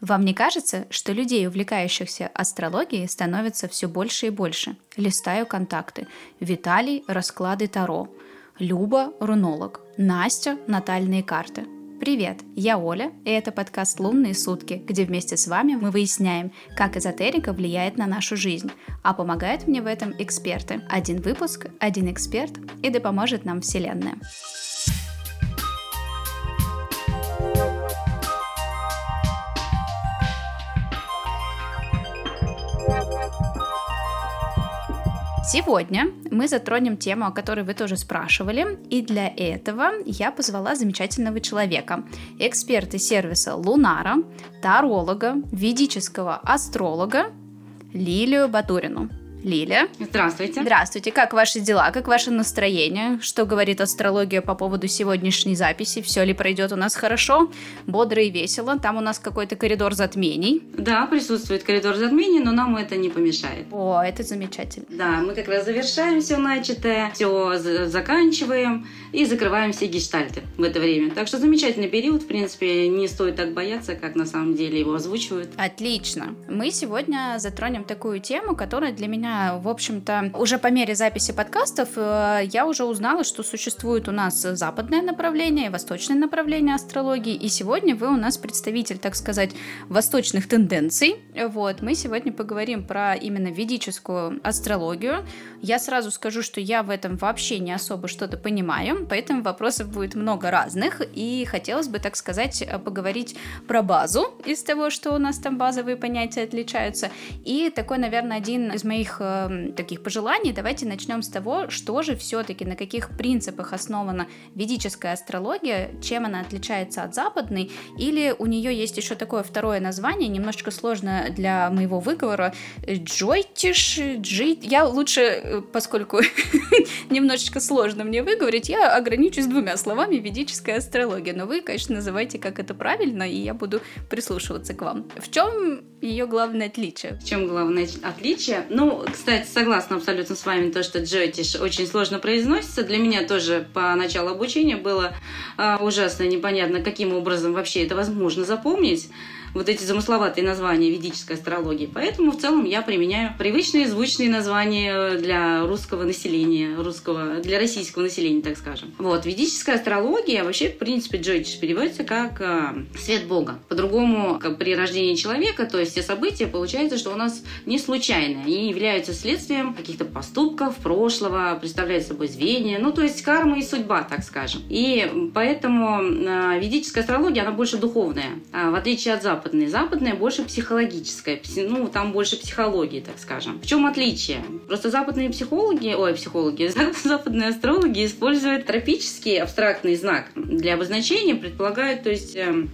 Вам не кажется, что людей, увлекающихся астрологией, становится все больше и больше? Листаю контакты. Виталий – расклады Таро. Люба – рунолог. Настя – натальные карты. Привет, я Оля, и это подкаст «Лунные сутки», где вместе с вами мы выясняем, как эзотерика влияет на нашу жизнь. А помогают мне в этом эксперты. Один выпуск, один эксперт, и да поможет нам Вселенная. Сегодня мы затронем тему, о которой вы тоже спрашивали, и для этого я позвала замечательного человека, эксперта сервиса Лунара, таролога, ведического астролога Лилию Батурину. Лиля. Здравствуйте. Здравствуйте. Как ваши дела? Как ваше настроение? Что говорит астрология по поводу сегодняшней записи? Все ли пройдет у нас хорошо? Бодро и весело. Там у нас какой-то коридор затмений. Да, присутствует коридор затмений, но нам это не помешает. О, это замечательно. Да, мы как раз завершаем все начатое, все заканчиваем и закрываем все гештальты в это время. Так что замечательный период, в принципе, не стоит так бояться, как на самом деле его озвучивают. Отлично. Мы сегодня затронем такую тему, которая для меня в общем-то, уже по мере записи подкастов э, я уже узнала, что существует у нас западное направление и восточное направление астрологии. И сегодня вы у нас представитель, так сказать, восточных тенденций. Вот, мы сегодня поговорим про именно ведическую астрологию. Я сразу скажу, что я в этом вообще не особо что-то понимаю, поэтому вопросов будет много разных. И хотелось бы, так сказать, поговорить про базу из того, что у нас там базовые понятия отличаются. И такой, наверное, один из моих э, таких пожеланий, давайте начнем с того, что же все-таки, на каких принципах основана ведическая астрология, чем она отличается от западной, или у нее есть еще такое второе название, немножечко сложно для моего выговора, джойтиш, джит. Я лучше, э, поскольку немножечко сложно мне выговорить, я ограничусь двумя словами ведическая астрология, но вы, конечно, называйте, как это правильно, и я буду прислушиваться к вам. В чем ее главное отличие? В чем главное отличие? Ну, кстати, согласна абсолютно с вами, то, что Джойтиш очень сложно произносится. Для меня тоже по началу обучения было а, ужасно непонятно, каким образом вообще это возможно запомнить вот эти замысловатые названия ведической астрологии. Поэтому в целом я применяю привычные звучные названия для русского населения, русского, для российского населения, так скажем. Вот, ведическая астрология вообще, в принципе, Джойтиш переводится как э, свет Бога. По-другому, как при рождении человека, то есть все события, получается, что у нас не случайные. Они являются следствием каких-то поступков прошлого, представляют собой звенья, ну, то есть карма и судьба, так скажем. И поэтому э, ведическая астрология, она больше духовная, а в отличие от западной западной. Западная больше психологическая, ну, там больше психологии, так скажем. В чем отличие? Просто западные психологи, ой, психологи, западные астрологи используют тропический абстрактный знак для обозначения, предполагают, то есть эм,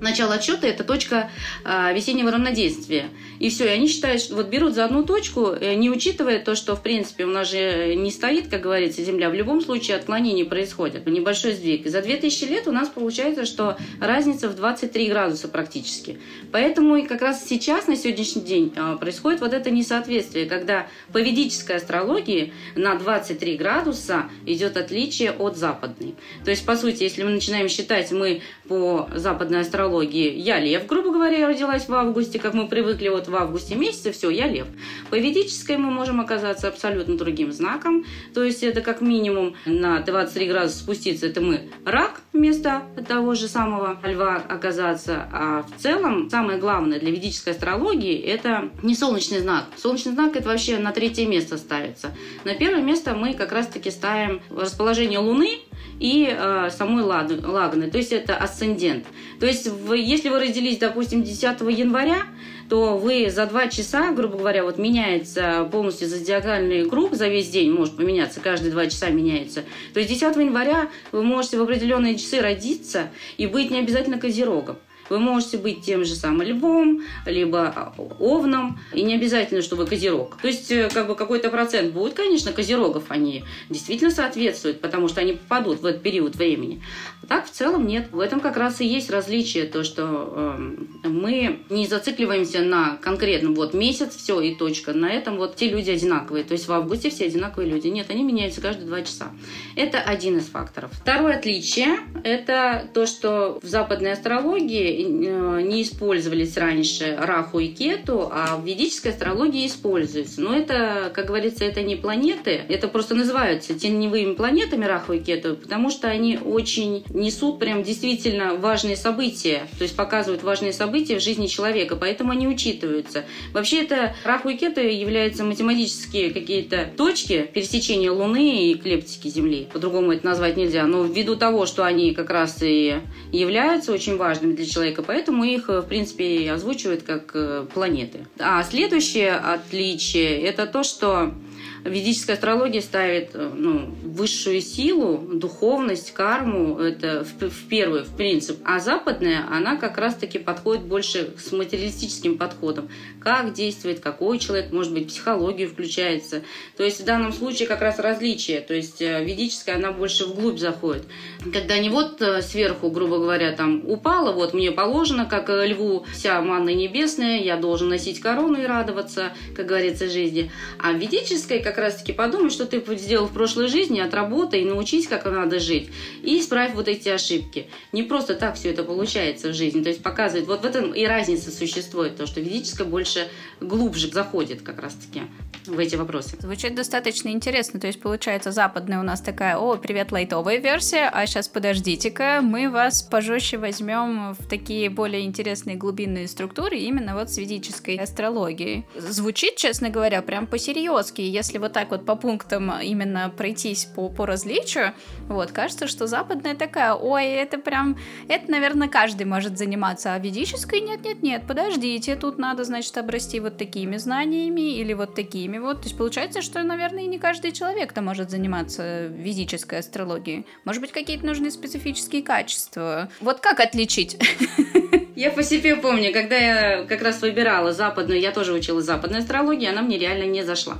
начало отсчета это точка э, весеннего равнодействия. И все, и они считают, что вот берут за одну точку, не учитывая то, что, в принципе, у нас же не стоит, как говорится, Земля. В любом случае отклонение происходит, небольшой сдвиг. И за 2000 лет у нас получается, что разница в 23 градуса практически. Поэтому и как раз сейчас, на сегодняшний день, э, происходит вот это несоответствие, когда по ведической астрологии на 23 градуса идет отличие от западной. То есть, по сути, если мы начинаем считать мы по западной астрологии, астрологии я лев, грубо говоря, я родилась в августе, как мы привыкли вот в августе месяце, все, я лев. По ведической мы можем оказаться абсолютно другим знаком, то есть это как минимум на 23 градуса спуститься, это мы рак вместо того же самого льва оказаться, а в целом самое главное для ведической астрологии это не солнечный знак. Солнечный знак это вообще на третье место ставится. На первое место мы как раз-таки ставим расположение Луны, и э, самой лагны, то есть это асцендент. То есть в, если вы родились, допустим, 10 января, то вы за два часа, грубо говоря, вот меняется полностью зодиакальный круг за весь день, может поменяться, каждые два часа меняется. То есть 10 января вы можете в определенные часы родиться и быть не обязательно козерогом. Вы можете быть тем же самым львом, либо овном, и не обязательно, что вы козерог. То есть, э, как бы какой-то процент будет, конечно, козерогов, они действительно соответствуют, потому что они попадут в этот период времени. А так, в целом, нет. В этом как раз и есть различие, то, что э, мы не зацикливаемся на конкретном вот месяц, все и точка. На этом вот те люди одинаковые. То есть в августе все одинаковые люди. Нет, они меняются каждые два часа. Это один из факторов. Второе отличие – это то, что в западной астрологии не использовались раньше Раху и Кету, а в ведической астрологии используются. Но это, как говорится, это не планеты, это просто называются теневыми планетами Раху и Кету, потому что они очень несут прям действительно важные события, то есть показывают важные события в жизни человека, поэтому они учитываются. Вообще это Раху и Кету являются математические какие-то точки пересечения Луны и эклиптики Земли. По-другому это назвать нельзя. Но ввиду того, что они как раз и являются очень важными для человека, поэтому их, в принципе, озвучивают как э, планеты. А следующее отличие – это то, что Ведическая астрология ставит э, ну, высшую силу, духовность, карму, это в, в первый в принцип. А западная, она как раз-таки подходит больше с материалистическим подходом. Как действует, какой человек, может быть, психологию включается. То есть в данном случае как раз различие. То есть э, ведическая, она больше вглубь заходит. Когда не вот э, сверху, грубо говоря, там упала, вот мне положено, как льву, вся манна небесная, я должен носить корону и радоваться, как говорится, жизни. А в ведической как раз-таки подумай, что ты сделал в прошлой жизни, отработай, научись, как надо жить, и исправь вот эти ошибки. Не просто так все это получается в жизни, то есть показывает, вот в этом и разница существует, то, что ведическое больше глубже заходит как раз-таки в эти вопросы. Звучит достаточно интересно, то есть получается западная у нас такая, о, привет, лайтовая версия, а сейчас подождите-ка, мы вас пожестче возьмем в такие более интересные глубинные структуры именно вот с ведической астрологией. Звучит, честно говоря, прям по-серьезки, если вот так вот по пунктам именно пройтись по, по различию, вот, кажется, что западная такая, ой, это прям, это, наверное, каждый может заниматься, а ведической нет-нет-нет, подождите, тут надо, значит, обрасти вот такими знаниями или вот такими вот, то есть получается, что, наверное, не каждый человек-то может заниматься ведической астрологией. Может быть, какие-то нужны специфические качества. Вот как отличить? Я по себе помню, когда я как раз выбирала западную, я тоже учила западной астрологии, она мне реально не зашла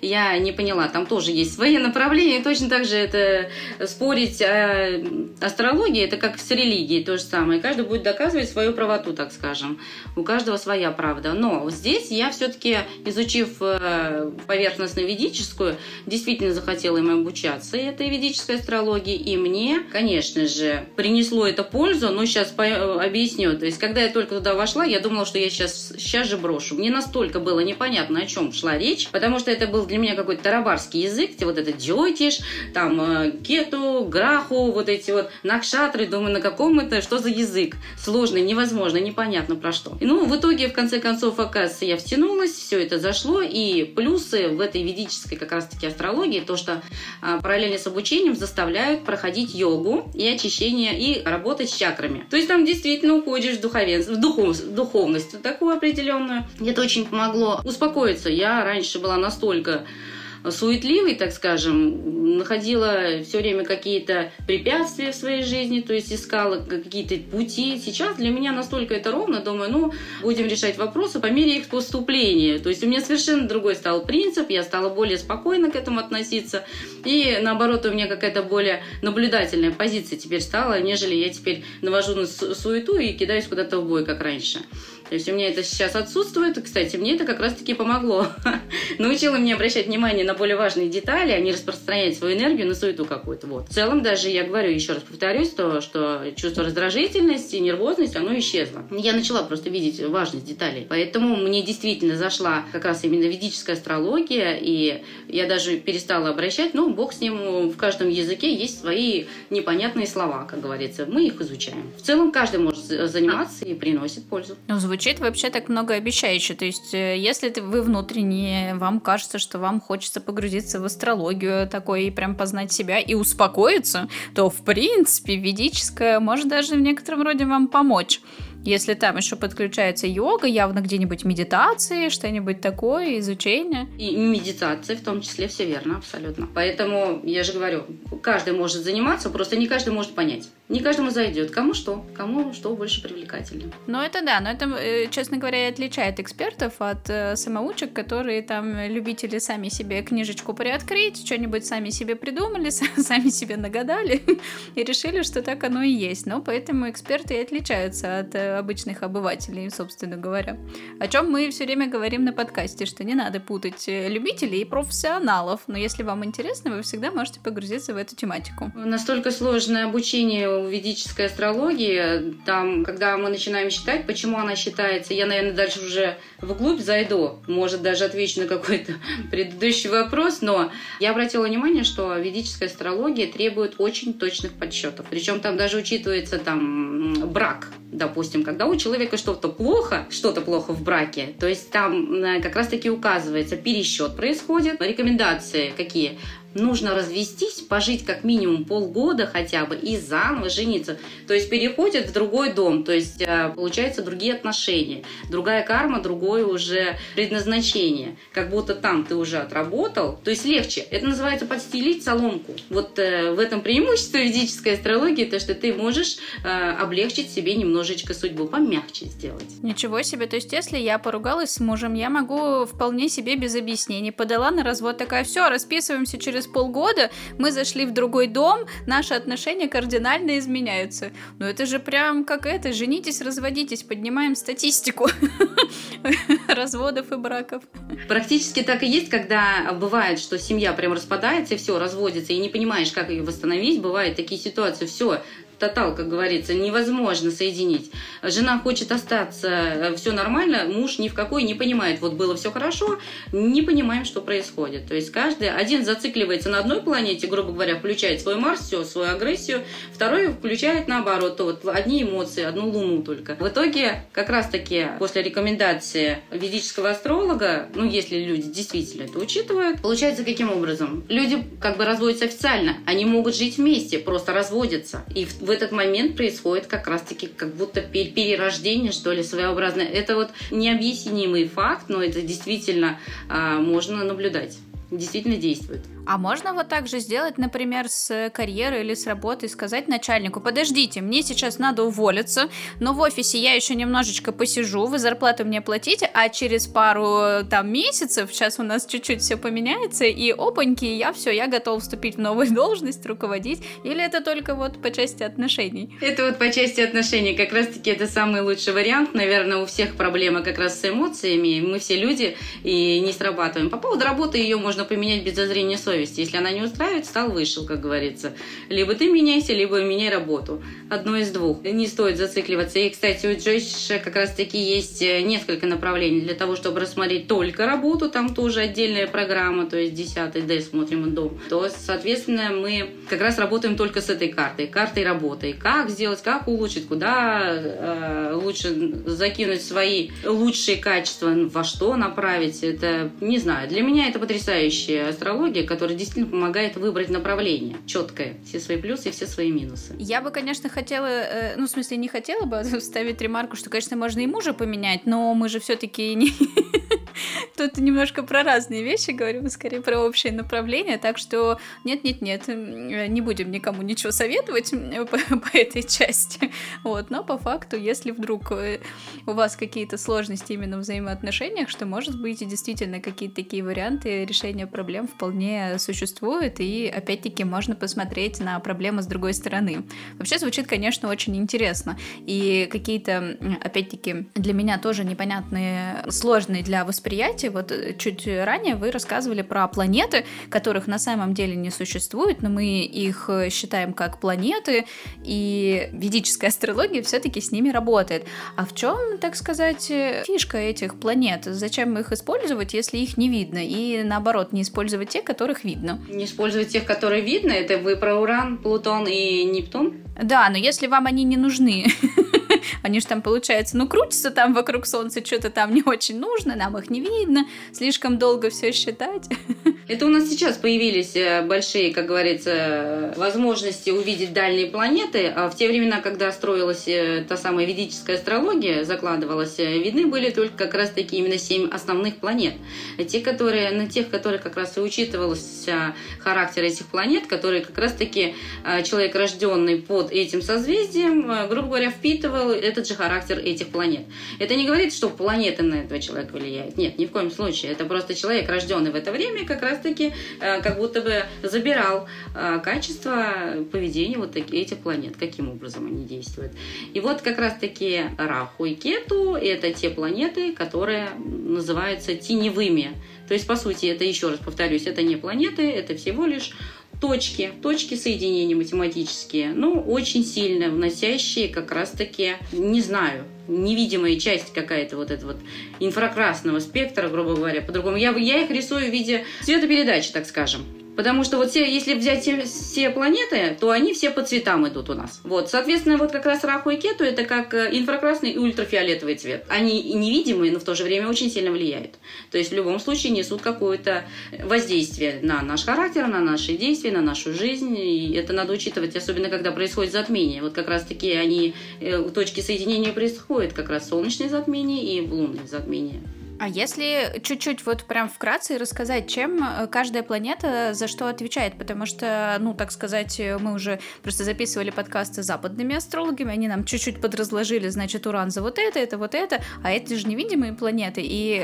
я не поняла. Там тоже есть свои направления. И точно так же это спорить о астрологии, это как с религией то же самое. Каждый будет доказывать свою правоту, так скажем. У каждого своя правда. Но здесь я все-таки, изучив э, поверхностно-ведическую, действительно захотела им обучаться этой ведической астрологии. И мне, конечно же, принесло это пользу, но сейчас объясню. То есть, когда я только туда вошла, я думала, что я сейчас, сейчас же брошу. Мне настолько было непонятно, о чем шла речь, потому что это был для меня какой-то тарабарский язык, где вот это джотиш, там э, кету, граху, вот эти вот накшатры, думаю, на каком это, что за язык? Сложный, невозможно, непонятно про что. И, ну, в итоге, в конце концов, оказывается, я втянулась, все это зашло, и плюсы в этой ведической как раз-таки астрологии, то, что а, параллельно с обучением заставляют проходить йогу и очищение, и работать с чакрами. То есть там действительно уходишь в духовенство, в, духов, в духовность такую определенную. Это очень помогло успокоиться. Я раньше была настолько суетливой, так скажем, находила все время какие-то препятствия в своей жизни, то есть искала какие-то пути. Сейчас для меня настолько это ровно, думаю, ну, будем решать вопросы по мере их поступления. То есть у меня совершенно другой стал принцип, я стала более спокойно к этому относиться, и наоборот, у меня какая-то более наблюдательная позиция теперь стала, нежели я теперь навожу на суету и кидаюсь куда-то в бой, как раньше. То есть у меня это сейчас отсутствует. Кстати, мне это как раз-таки помогло. Научило меня обращать внимание на более важные детали, а не распространять свою энергию на суету какую-то. Вот. В целом даже, я говорю, еще раз повторюсь, то, что чувство раздражительности, нервозность, оно исчезло. Я начала просто видеть важность деталей. Поэтому мне действительно зашла как раз именно ведическая астрология, и я даже перестала обращать, ну, бог с ним, в каждом языке есть свои непонятные слова, как говорится. Мы их изучаем. В целом каждый может заниматься и приносит пользу. Ну, звучит вообще так многообещающе. То есть, э, если вы внутренне, вам кажется, что вам хочется погрузиться в астрологию такой и прям познать себя и успокоиться, то, в принципе, ведическое может даже в некотором роде вам помочь. Если там еще подключается йога, явно где-нибудь медитации, что-нибудь такое, изучение. И медитации в том числе, все верно, абсолютно. Поэтому, я же говорю, каждый может заниматься, просто не каждый может понять. Не каждому зайдет. Кому что? Кому что больше привлекательно. Ну, это да, но это, э, честно говоря, и отличает экспертов от э, самоучек, которые там любители сами себе книжечку приоткрыть, что-нибудь сами себе придумали, сами себе нагадали и решили, что так оно и есть. Но поэтому эксперты и отличаются от э, обычных обывателей, собственно говоря. О чем мы все время говорим на подкасте, что не надо путать э, любителей и профессионалов. Но если вам интересно, вы всегда можете погрузиться в эту тематику. Настолько сложное обучение в ведической астрологии, там, когда мы начинаем считать, почему она считается, я, наверное, дальше уже вглубь зайду, может, даже отвечу на какой-то предыдущий вопрос, но я обратила внимание, что ведическая астрология требует очень точных подсчетов. Причем там даже учитывается там брак, допустим, когда у человека что-то плохо, что-то плохо в браке, то есть там э, как раз-таки указывается, пересчет происходит, рекомендации какие? Нужно развестись, пожить как минимум полгода хотя бы и заново жениться. То есть переходит в другой дом, то есть э, получается другие отношения, другая карма, другое уже предназначение. Как будто там ты уже отработал, то есть легче. Это называется подстелить соломку. Вот э, в этом преимущество ведической астрологии, то что ты можешь э, облегчить себе немножечко судьбу, помягче сделать. Ничего себе, то есть если я поругалась с мужем, я могу вполне себе без объяснений подала на развод, такая, все, расписываемся через через полгода мы зашли в другой дом, наши отношения кардинально изменяются. Ну это же прям как это, женитесь, разводитесь, поднимаем статистику разводов и браков. Практически так и есть, когда бывает, что семья прям распадается, и все, разводится, и не понимаешь, как ее восстановить. Бывают такие ситуации, все, тотал, как говорится, невозможно соединить. Жена хочет остаться, э, все нормально, муж ни в какой не понимает, вот было все хорошо, не понимаем, что происходит. То есть каждый, один зацикливается на одной планете, грубо говоря, включает свой Марс, все, свою агрессию, второй включает наоборот, то вот одни эмоции, одну Луну только. В итоге, как раз-таки, после рекомендации ведического астролога, ну, если люди действительно это учитывают, получается каким образом? Люди как бы разводятся официально, они могут жить вместе, просто разводятся. И в этот момент происходит как раз-таки как будто перерождение, что ли, своеобразное. Это вот необъяснимый факт, но это действительно а, можно наблюдать действительно действует. А можно вот так же сделать, например, с карьерой или с работой, сказать начальнику, подождите, мне сейчас надо уволиться, но в офисе я еще немножечко посижу, вы зарплату мне платите, а через пару там месяцев, сейчас у нас чуть-чуть все поменяется, и опаньки, я все, я готов вступить в новую должность, руководить, или это только вот по части отношений? Это вот по части отношений, как раз-таки это самый лучший вариант, наверное, у всех проблема как раз с эмоциями, мы все люди и не срабатываем. По поводу работы ее можно поменять без зазрения совести, совести. Если она не устраивает, стал, вышел, как говорится. Либо ты меняйся, либо меняй работу. Одно из двух. Не стоит зацикливаться. И, кстати, у Джойш как раз-таки есть э, несколько направлений для того, чтобы рассмотреть только работу. Там тоже отдельная программа, то есть 10 D смотрим дом. То, соответственно, мы как раз работаем только с этой картой. Картой работы. Как сделать, как улучшить, куда э, лучше закинуть свои лучшие качества, во что направить. Это, не знаю, для меня это потрясающая астрология, которая который действительно помогает выбрать направление четкое, все свои плюсы и все свои минусы. Я бы, конечно, хотела, э, ну, в смысле, не хотела бы вставить ремарку, что, конечно, можно и мужа поменять, но мы же все-таки не Тут немножко про разные вещи говорим, скорее про общее направление, так что нет-нет-нет, не будем никому ничего советовать по, по этой части. Вот, но по факту, если вдруг э, у вас какие-то сложности именно в взаимоотношениях, что может быть действительно какие-то такие варианты решения проблем вполне существуют, и опять-таки можно посмотреть на проблемы с другой стороны. Вообще звучит, конечно, очень интересно, и какие-то, опять-таки, для меня тоже непонятные, сложные для восприятия вот э, чуть ранее вы рассказывали про планеты, которых на самом деле не существует, но мы их э, считаем как планеты, и ведическая астрология все-таки с ними работает. А в чем, так сказать, э, фишка этих планет? Зачем их использовать, если их не видно? И наоборот, не использовать те, которых видно? Не использовать тех, которые видно, это вы про Уран, Плутон и Нептун? Да, но если вам они не нужны, Они же там, получается, ну, крутятся там вокруг Солнца, что-то там не очень нужно, нам их не видно, слишком долго все считать. Это у нас сейчас появились э, большие, как говорится, возможности увидеть дальние планеты. А в те времена, когда строилась э, та самая ведическая астрология, закладывалась, э, видны были только как раз-таки именно семь основных планет. Те, которые, на тех, которые как раз и учитывался характер этих планет, которые как раз-таки человек, рожденный под этим созвездием, грубо говоря, впитывал этот же характер этих планет. Это не говорит, что планеты на этого человека влияют. Нет, ни в коем случае. Это просто человек, рожденный в это время, как раз раз-таки э, как будто бы забирал э, качество поведения вот этих планет, каким образом они действуют. И вот как раз-таки Раху и Кету – это те планеты, которые называются теневыми. То есть, по сути, это, еще раз повторюсь, это не планеты, это всего лишь точки, точки соединения математические, ну, очень сильно вносящие как раз-таки, не знаю, невидимая часть какая-то вот этого вот инфракрасного спектра, грубо говоря, по-другому. Я, я их рисую в виде цветопередачи, так скажем. Потому что вот все, если взять все, все планеты, то они все по цветам идут у нас. Вот, соответственно, вот как раз Раху и Кету это как э, инфракрасный и ультрафиолетовый цвет. Они невидимые, но в то же время очень сильно влияют. То есть в любом случае несут какое-то воздействие на наш характер, на наши действия, на нашу жизнь. И это надо учитывать, особенно когда происходит затмение. Вот как раз таки они, э, точки соединения происходят, как раз солнечное затмение и лунное затмение. А если чуть-чуть вот прям вкратце рассказать, чем э, каждая планета за что отвечает? Потому что, ну, так сказать, мы уже просто записывали подкасты с западными астрологами, они нам чуть-чуть подразложили, значит, Уран за вот это, это вот это, а это же невидимые планеты, и,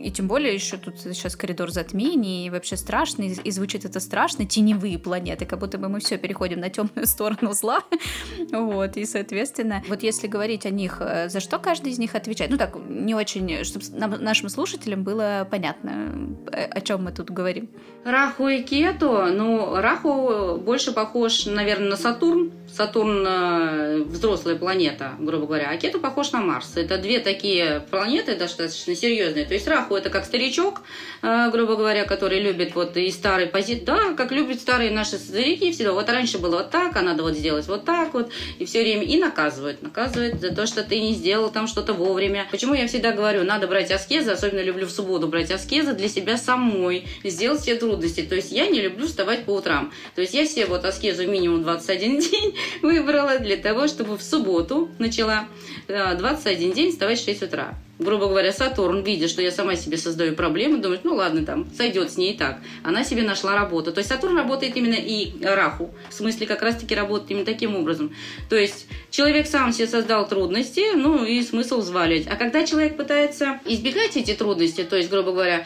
и тем более еще тут сейчас коридор затмений, и вообще страшно, и, и звучит это страшно, теневые планеты, как будто бы мы все переходим на темную сторону зла, вот, и, соответственно, вот если говорить о них, э, за что каждый из них отвечает? Ну, так, не очень, чтобы нам нашим слушателям было понятно, э, о чем мы тут говорим. Раху и Кету, ну, Раху больше похож, наверное, на Сатурн, Сатурн э, взрослая планета, грубо говоря, а Кету похож на Марс. Это две такие планеты достаточно серьезные. То есть Раху это как старичок, э, грубо говоря, который любит вот и старый позит, да, как любят старые наши старики всегда. Вот раньше было вот так, а надо вот сделать вот так вот, и все время и наказывают, наказывают за то, что ты не сделал там что-то вовремя. Почему я всегда говорю, надо брать аскезы, особенно люблю в субботу брать аскезы для себя самой, сделать все трудности. То есть я не люблю вставать по утрам. То есть я себе вот аскезу минимум 21 день выбрала для того, чтобы в субботу начала 21 э, день вставать в 6 утра грубо говоря, Сатурн, видя, что я сама себе создаю проблемы, думает, ну ладно, там, сойдет с ней и так. Она себе нашла работу. То есть Сатурн работает именно и Раху, в смысле как раз-таки работает именно таким образом. То есть человек сам себе создал трудности, ну и смысл взваливать. А когда человек пытается избегать эти трудности, то есть, грубо говоря,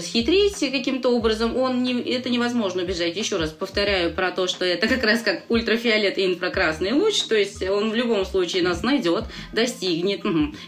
схитрить каким-то образом, он не, это невозможно убежать. Еще раз повторяю про то, что это как раз как ультрафиолет и инфракрасный луч, то есть он в любом случае нас найдет, достигнет.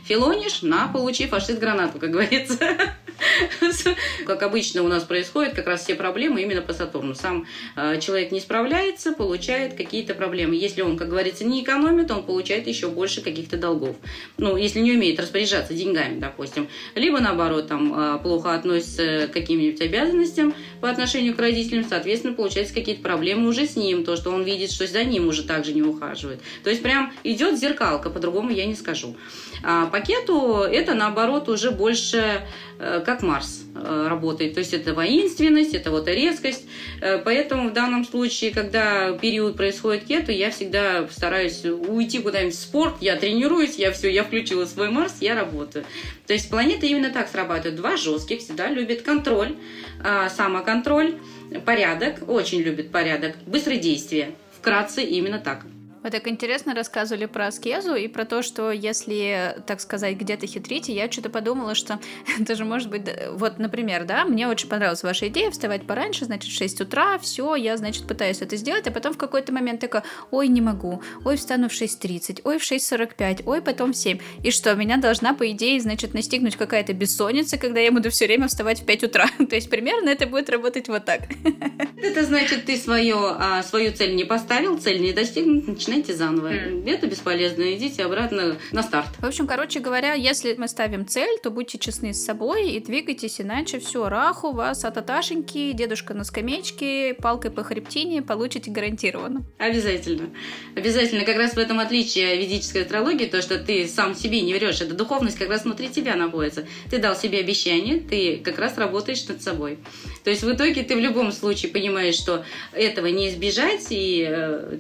Филонишь на пол получи фашист гранату, как говорится. Как обычно у нас происходит, как раз все проблемы именно по Сатурну. Сам э, человек не справляется, получает какие-то проблемы. Если он, как говорится, не экономит, он получает еще больше каких-то долгов. Ну, если не умеет распоряжаться деньгами, допустим. Либо, наоборот, там э, плохо относится к каким-нибудь обязанностям по отношению к родителям, соответственно, получается какие-то проблемы уже с ним, то, что он видит, что за ним уже также не ухаживает. То есть прям идет зеркалка, по-другому я не скажу. А пакету это, наоборот, уже больше э, как Марс э, работает. То есть это воинственность, это вот резкость. Э, поэтому в данном случае, когда период происходит кету, я всегда стараюсь уйти куда-нибудь в спорт, я тренируюсь, я все, я включила свой Марс, я работаю. То есть планеты именно так срабатывают. Два жестких всегда любят контроль, а, самоконтроль, порядок, очень любят порядок, быстрое действие. Вкратце именно так. Вы так интересно рассказывали про аскезу и про то, что если, так сказать, где-то хитрить, я что-то подумала, что это же может быть... Вот, например, да, мне очень понравилась ваша идея вставать пораньше, значит, в 6 утра, все, я, значит, пытаюсь это сделать, а потом в какой-то момент такая, ой, не могу, ой, встану в 6.30, ой, в 6.45, ой, потом в 7. И что, меня должна, по идее, значит, настигнуть какая-то бессонница, когда я буду все время вставать в 5 утра. то есть примерно это будет работать вот так. это значит, ты свою, а, свою цель не поставил, цель не достигнут, начинайте заново. Mm. Это бесполезно, идите обратно на старт. В общем, короче говоря, если мы ставим цель, то будьте честны с собой и двигайтесь, иначе все, раху вас от аташеньки, дедушка на скамеечке, палкой по хребтине получите гарантированно. Обязательно. Обязательно. Как раз в этом отличие ведической астрологии, то, что ты сам себе не врешь, это духовность как раз внутри тебя находится. Ты дал себе обещание, ты как раз работаешь над собой. То есть в итоге ты в любом случае понимаешь, что этого не избежать, и э,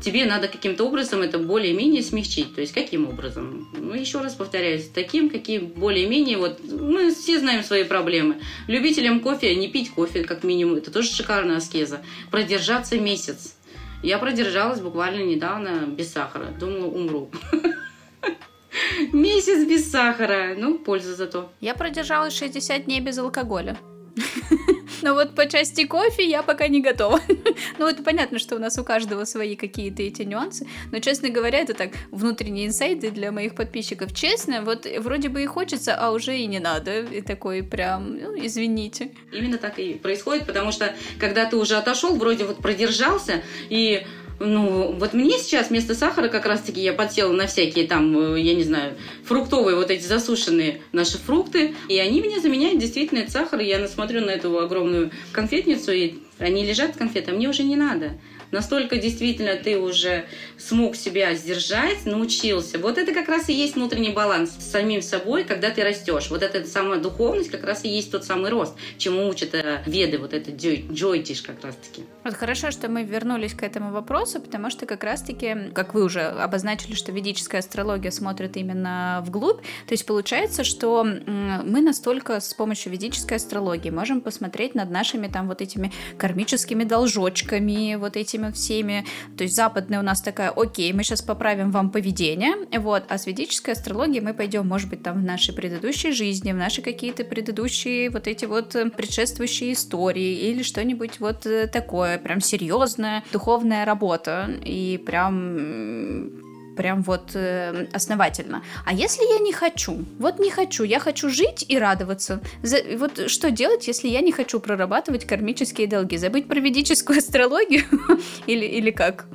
тебе надо каким-то образом это более-менее смягчить. То есть каким образом? Ну, еще раз повторяюсь, таким, каким более-менее, вот мы все знаем свои проблемы. Любителям кофе не пить кофе, как минимум, это тоже шикарная аскеза. Продержаться месяц. Я продержалась буквально недавно без сахара. Думала, умру. Месяц без сахара. Ну, польза зато. Я продержалась 60 дней без алкоголя. Но вот по части кофе я пока не готова. Ну, это понятно, что у нас у каждого свои какие-то эти нюансы, но, честно говоря, это так внутренние инсайды для моих подписчиков. Честно, вот вроде бы и хочется, а уже и не надо. И такой прям, ну, извините. Именно так и происходит, потому что когда ты уже отошел, вроде вот продержался, и ну, вот мне сейчас вместо сахара как раз-таки я подсела на всякие там, э, я не знаю, фруктовые вот эти засушенные наши фрукты, и они меня заменяют действительно этот сахар, и я насмотрю на эту огромную конфетницу, и они лежат конфеты, а мне уже не надо настолько действительно ты уже смог себя сдержать, научился. Вот это как раз и есть внутренний баланс с самим собой, когда ты растешь. Вот эта самая духовность как раз и есть тот самый рост, чему учат э, веды, вот это джойтиш как раз-таки. Вот хорошо, что мы вернулись к этому вопросу, потому что как раз-таки, как вы уже обозначили, что ведическая астрология смотрит именно вглубь, то есть получается, что мы настолько с помощью ведической астрологии можем посмотреть над нашими там вот этими кармическими должочками, вот эти этими всеми. То есть западная у нас такая, окей, мы сейчас поправим вам поведение, вот, а с ведической астрологией мы пойдем, может быть, там в нашей предыдущей жизни, в наши какие-то предыдущие вот эти вот э, предшествующие истории или что-нибудь вот э, такое, прям серьезная духовная работа. И прям прям вот э, основательно. А если я не хочу? Вот не хочу, я хочу жить и радоваться. За, вот что делать, если я не хочу прорабатывать кармические долги? Забыть про ведическую астрологию или, или как?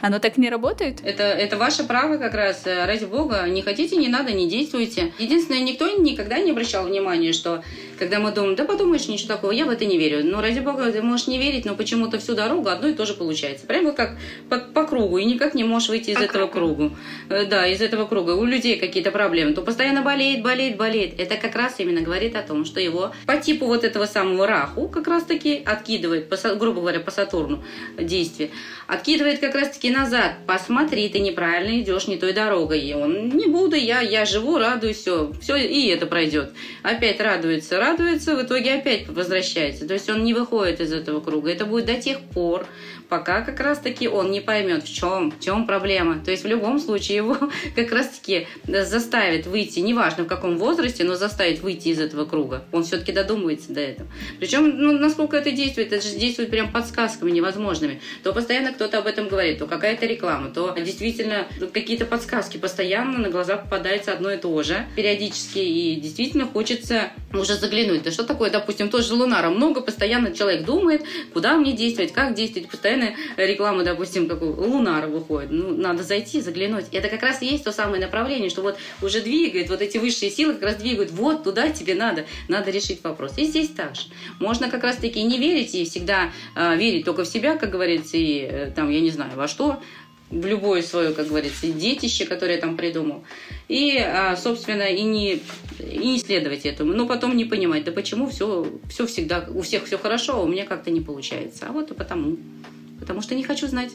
Оно так не работает? Это, это ваше право как раз. Ради бога, не хотите, не надо, не действуйте. Единственное, никто никогда не обращал внимания, что когда мы думаем, да подумаешь, ничего такого, я в это не верю. Но ради бога, ты можешь не верить, но почему-то всю дорогу одно и то же получается. Прямо как по, по кругу, и никак не можешь выйти из по этого кругу. круга. Э, да, из этого круга. У людей какие-то проблемы, то постоянно болеет, болеет, болеет. Это как раз именно говорит о том, что его по типу вот этого самого раху как раз-таки откидывает, по, грубо говоря, по Сатурну действие, откидывает как раз-таки назад. Посмотри, ты неправильно идешь не той дорогой. И он, не буду я, я живу, радуюсь, все, все, и это пройдет. Опять радуется, радуется, в итоге опять возвращается. То есть он не выходит из этого круга. Это будет до тех пор, пока как раз-таки он не поймет, в чем, в чем проблема. То есть в любом случае его как раз-таки заставит выйти, неважно в каком возрасте, но заставит выйти из этого круга. Он все-таки додумывается до этого. Причем, ну, насколько это действует, это же действует прям подсказками невозможными. То постоянно кто-то об этом говорит, то какая-то реклама, то действительно какие-то подсказки постоянно на глаза попадается одно и то же периодически, и действительно хочется уже заглянуть. Да что такое, допустим, тоже лунара много, постоянно человек думает, куда мне действовать, как действовать, постоянно постоянно реклама, допустим, как у Лунара выходит. Ну, надо зайти, заглянуть. Это как раз и есть то самое направление, что вот уже двигает, вот эти высшие силы как раз двигают, вот туда тебе надо, надо решить вопрос. И здесь так же. Можно как раз-таки не верить и всегда э, верить только в себя, как говорится, и э, там, я не знаю, во что, в любое свое, как говорится, детище, которое я там придумал. И, а, собственно, и не, и не следовать этому. Но потом не понимать, да почему все, все всегда, у всех все хорошо, а у меня как-то не получается. А вот и потому. Потому что не хочу знать,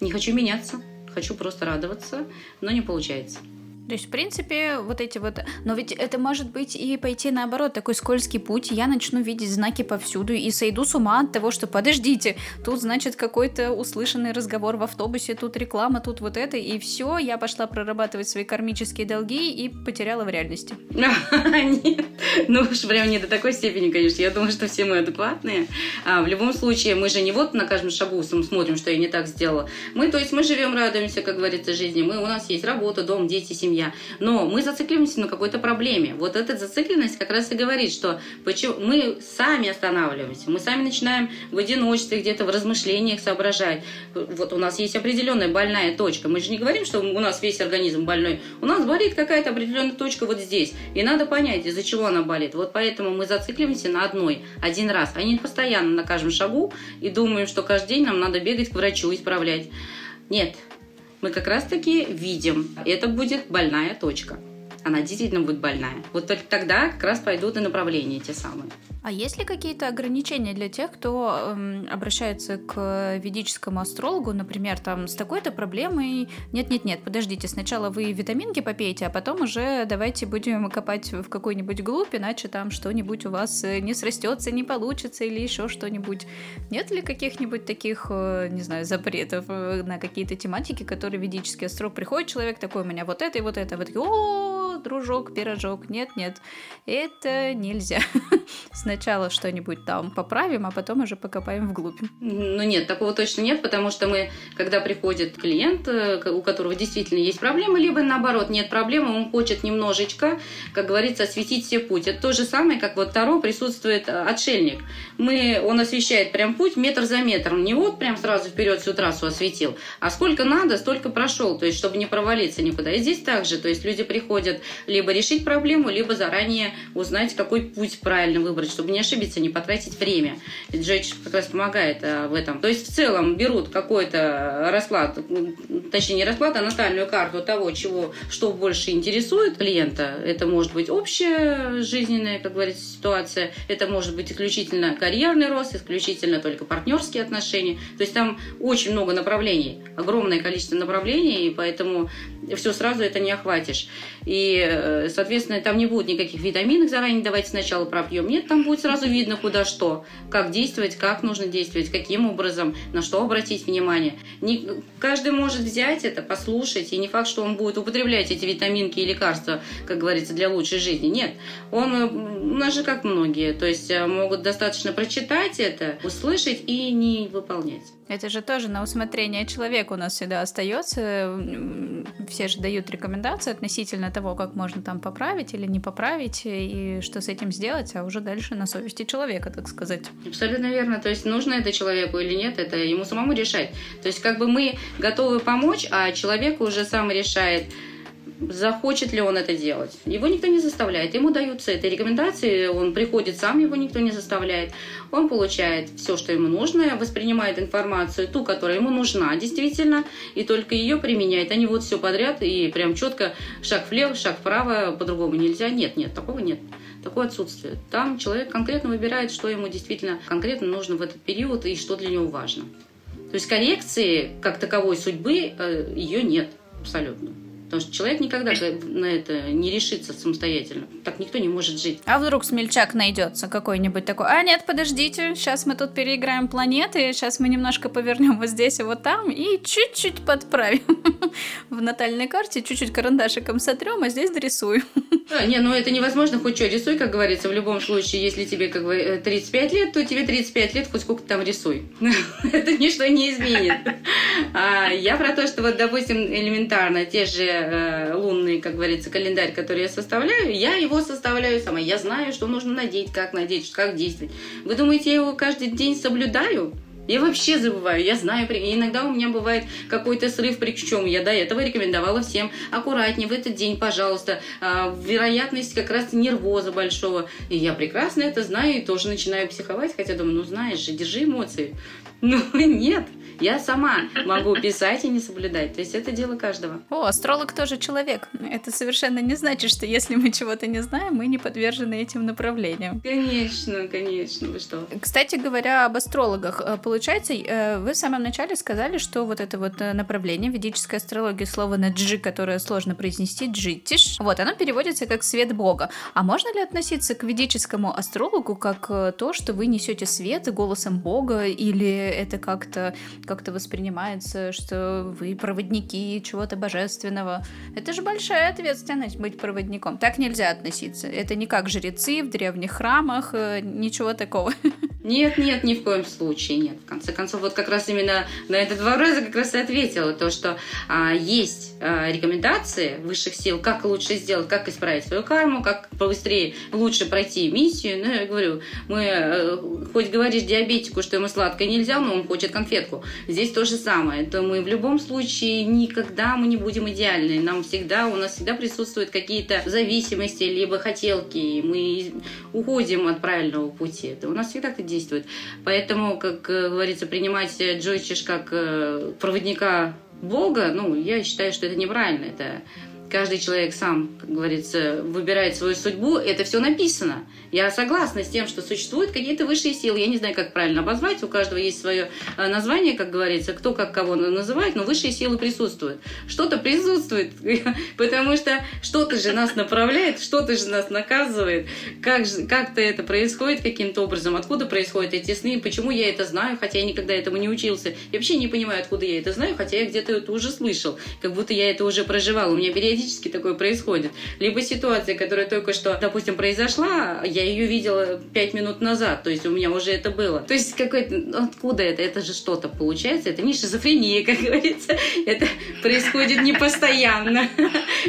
не хочу меняться, хочу просто радоваться, но не получается. То есть, в принципе, вот эти вот... Но ведь это может быть и пойти наоборот, такой скользкий путь. Я начну видеть знаки повсюду и сойду с ума от того, что подождите, тут, значит, какой-то услышанный разговор в автобусе, тут реклама, тут вот это, и все, я пошла прорабатывать свои кармические долги и потеряла в реальности. Нет, ну уж прям не до такой степени, конечно. Я думаю, что все мы адекватные. А, в любом случае, мы же не вот на каждом шагу смотрим, что я не так сделала. Мы, то есть, мы живем, радуемся, как говорится, жизни. Мы, у нас есть работа, дом, дети, семья семья. Но мы зацикливаемся на какой-то проблеме. Вот эта зацикленность как раз и говорит, что почему мы сами останавливаемся, мы сами начинаем в одиночестве где-то в размышлениях соображать. Вот у нас есть определенная больная точка. Мы же не говорим, что у нас весь организм больной. У нас болит какая-то определенная точка вот здесь. И надо понять, из-за чего она болит. Вот поэтому мы зацикливаемся на одной, один раз, а не постоянно на каждом шагу и думаем, что каждый день нам надо бегать к врачу, исправлять. Нет, мы как раз-таки видим, это будет больная точка. Она действительно будет больная. Вот только тогда как раз пойдут и направления те самые. А есть ли какие-то ограничения для тех, кто эм, обращается к ведическому астрологу, например, там с такой-то проблемой? Нет-нет-нет, подождите, сначала вы витаминки попейте, а потом уже давайте будем копать в какой-нибудь глубь, иначе там что-нибудь у вас э, не срастется, не получится или еще что-нибудь. Нет ли каких-нибудь таких, э, не знаю, запретов э, на какие-то тематики, которые ведический астролог приходит, человек такой, у меня вот это и вот это, вот такие, дружок, пирожок, нет-нет, это нельзя. сначала что-нибудь там поправим, а потом уже покопаем вглубь. Ну нет, такого точно нет, потому что мы, когда приходит клиент, э, у которого действительно есть проблемы, либо наоборот нет проблемы, он хочет немножечко, как говорится, осветить все путь. Это то же самое, как вот Таро присутствует э, отшельник. Мы, он освещает прям путь метр за метром. Не вот прям сразу вперед всю трассу осветил, а сколько надо, столько прошел, то есть чтобы не провалиться никуда. И здесь также, то есть люди приходят либо решить проблему, либо заранее узнать, какой путь правильно выбрать, чтобы не ошибиться, не потратить время. Джейдж как раз помогает э, в этом. То есть в целом берут какой-то расклад, точнее не расклад, а натальную карту того, чего, что больше интересует клиента. Это может быть общая жизненная, как говорится, ситуация, это может быть исключительно карьерный рост, исключительно только партнерские отношения. То есть там очень много направлений, огромное количество направлений, и поэтому все сразу это не охватишь. И, э, соответственно, там не будет никаких витаминов заранее давайте сначала пропьем. Нет, там будет сразу видно, куда что, как действовать, как нужно действовать, каким образом, на что обратить внимание. Не, каждый может взять это, послушать, и не факт, что он будет употреблять эти витаминки и лекарства, как говорится, для лучшей жизни. Нет, он, э, у нас же как многие, то есть э, могут достаточно прочитать это, услышать и не выполнять. Это же тоже на усмотрение человека у нас всегда остается. Все же дают рекомендации относительно того, как можно там поправить или не поправить, и что с этим сделать, а уже дальше на совести человека, так сказать. Абсолютно верно. То есть нужно это человеку или нет, это ему самому решать. То есть как бы мы готовы помочь, а человек уже сам решает, захочет ли он это делать. Его никто не заставляет. Ему даются эти рекомендации, он приходит сам, его никто не заставляет. Он получает все, что ему нужно, воспринимает информацию, ту, которая ему нужна действительно, и только ее применяет. Они вот все подряд и прям четко шаг влево, шаг вправо, по-другому нельзя. Нет, нет, такого нет. Такое отсутствие. Там человек конкретно выбирает, что ему действительно конкретно нужно в этот период и что для него важно. То есть коррекции как таковой судьбы э, ее нет абсолютно. Потому что человек никогда на это не решится самостоятельно. Так никто не может жить. А вдруг смельчак найдется какой-нибудь такой, а нет, подождите, сейчас мы тут переиграем планеты, сейчас мы немножко повернем вот здесь и вот там и чуть-чуть подправим. В натальной карте чуть-чуть карандашиком сотрем, а здесь дорисуем. А, не, ну это невозможно, хоть что рисуй, как говорится, в любом случае, если тебе как бы 35 лет, то тебе 35 лет, хоть сколько там рисуй. это ничто не изменит. А, я про то, что вот, допустим, элементарно, те же э, лунный, как говорится, календарь, который я составляю, я его составляю сама. Я знаю, что нужно надеть, как надеть, как действовать. Вы думаете, я его каждый день соблюдаю? Я вообще забываю, я знаю, иногда у меня бывает какой-то срыв, причем я до этого рекомендовала всем аккуратнее в этот день, пожалуйста, а, вероятность как раз нервоза большого. И я прекрасно это знаю и тоже начинаю психовать, хотя думаю, ну знаешь же, держи эмоции. Ну нет, я сама могу писать и не соблюдать. То есть это дело каждого. О, астролог тоже человек. Это совершенно не значит, что если мы чего-то не знаем, мы не подвержены этим направлениям. Конечно, конечно. Вы что? Кстати говоря, об астрологах. Э, получается, э, вы в самом начале сказали, что вот это вот э, направление ведической астрологии, слово на джи, которое сложно произнести, джитиш, вот, оно переводится как свет Бога. А можно ли относиться к ведическому астрологу как то, что вы несете свет голосом Бога, или это как-то как-то воспринимается, что вы проводники чего-то божественного. Это же большая ответственность быть проводником. Так нельзя относиться. Это не как жрецы в древних храмах, э, ничего такого. Нет, нет, ни в коем случае нет. В конце концов, вот как раз именно на этот вопрос я как раз и ответила, то, что а, есть а, рекомендации высших сил, как лучше сделать, как исправить свою карму, как побыстрее, лучше пройти миссию. Ну, я говорю, мы, э, хоть говоришь диабетику, что ему сладкое нельзя, но он хочет конфетку. Здесь то же самое. То мы в любом случае никогда мы не будем идеальны. Нам всегда, у нас всегда присутствуют какие-то зависимости, либо хотелки, и мы уходим от правильного пути. Это у нас всегда это действует. Поэтому, как э, говорится, принимать Джойчиш как э, проводника Бога, ну, я считаю, что это неправильно. Это каждый человек сам, как говорится, выбирает свою судьбу, это все написано. Я согласна с тем, что существуют какие-то высшие силы. Я не знаю, как правильно обозвать. У каждого есть свое э, название, как говорится, кто как кого называет, но высшие силы присутствуют. Что-то присутствует, потому что что-то же нас направляет, что-то же нас наказывает. Как же, как-то это происходит каким-то образом, откуда происходят эти сны, почему я это знаю, хотя я никогда этому не учился. Я вообще не понимаю, откуда я это знаю, хотя я где-то это уже слышал, как будто я это уже проживал. У меня периодически периодически такое происходит. Либо ситуация, которая только что, допустим, произошла, я ее видела пять минут назад, то есть у меня уже это было. То есть какой-то, откуда это? Это же что-то получается, это не шизофрения, как говорится, это происходит не постоянно.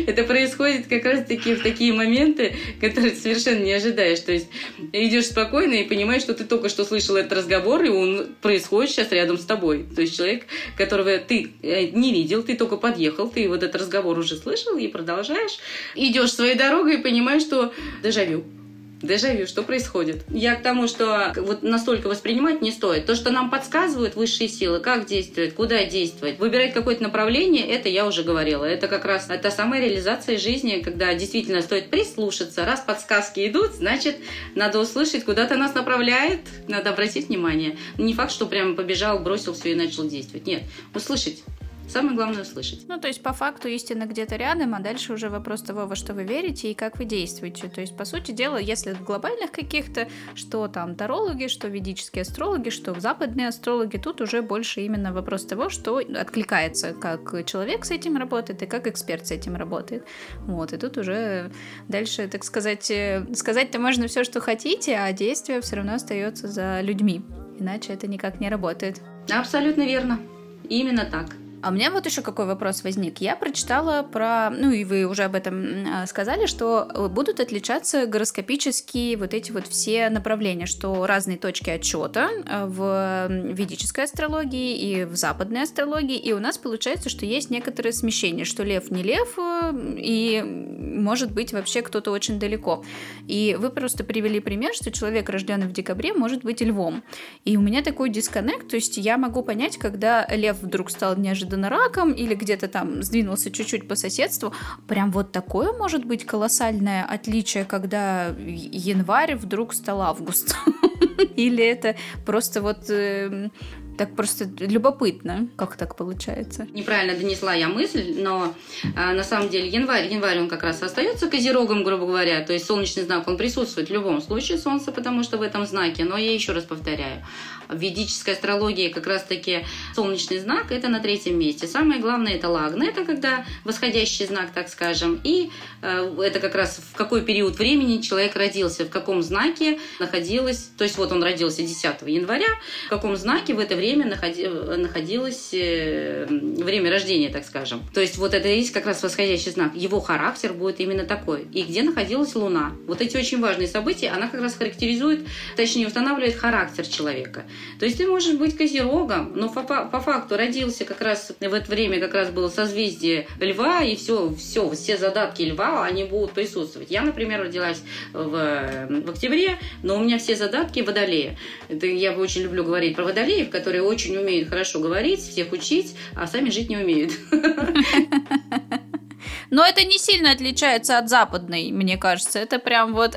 Это происходит как раз-таки в такие моменты, которые ты совершенно не ожидаешь. То есть идешь спокойно и понимаешь, что ты только что слышал этот разговор, и он происходит сейчас рядом с тобой. То есть человек, которого ты э, не видел, ты только подъехал, ты вот этот разговор уже слышал и продолжаешь. Идешь своей дорогой и понимаешь, что дежавю. Дежавю, что происходит? Я к тому, что вот настолько воспринимать не стоит. То, что нам подсказывают высшие силы, как действовать, куда действовать, выбирать какое-то направление, это я уже говорила. Это как раз та самая реализация жизни, когда действительно стоит прислушаться. Раз подсказки идут, значит, надо услышать, куда-то нас направляет, надо обратить внимание. Не факт, что прямо побежал, бросил все и начал действовать. Нет, услышать Самое главное услышать. Ну, то есть, по факту, истина где-то рядом, а дальше уже вопрос того, во что вы верите и как вы действуете. То есть, по сути дела, если в глобальных каких-то, что там тарологи, что ведические астрологи, что западные астрологи, тут уже больше именно вопрос того, что откликается, как человек с этим работает и как эксперт с этим работает. Вот, и тут уже дальше, так сказать, э, сказать-то можно все, что хотите, а действие все равно остается за людьми. Иначе это никак не работает. Абсолютно верно. Именно так. А у меня вот еще какой вопрос возник. Я прочитала про, ну и вы уже об этом а, сказали, что э, будут отличаться гороскопические вот эти вот все направления, что разные точки отчета э, в ведической астрологии и в западной астрологии, и у нас получается, что есть некоторые смещения, что лев не лев, э, и может быть вообще кто-то очень далеко. И вы просто привели пример, что человек, рожденный в декабре, может быть львом. И у меня такой дисконнект, то есть я могу понять, когда лев вдруг стал неожиданно неожиданно раком или где-то там сдвинулся чуть-чуть по соседству. Прям вот такое может быть колоссальное отличие, когда январь вдруг стал август. Или это просто вот эм, так просто любопытно, как так получается. Неправильно донесла я мысль, но а, на самом деле январь, январь он как раз остается козерогом, грубо говоря, то есть солнечный знак, он присутствует в любом случае солнце, потому что в этом знаке, но я еще раз повторяю, в ведической астрологии как раз-таки солнечный знак это на третьем месте. Самое главное это лагна, это когда восходящий знак, так скажем, и э, это как раз в какой период времени человек родился, в каком знаке находилось, то есть вот он родился 10 января, в каком знаке в это время находи, находилось э, время рождения, так скажем. То есть вот это есть как раз восходящий знак. Его характер будет именно такой. И где находилась Луна. Вот эти очень важные события, она как раз характеризует, точнее устанавливает характер человека. То есть ты можешь быть козерогом, но по, по факту родился как раз в это время как раз было созвездие Льва, и все, все, все задатки Льва, они будут присутствовать. Я, например, родилась в, в октябре, но у меня все задатки Водолея. Это я очень люблю говорить про Водолеев, которые очень умеют хорошо говорить, всех учить, а сами жить не умеют. Но это не сильно отличается от западной, мне кажется. Это прям вот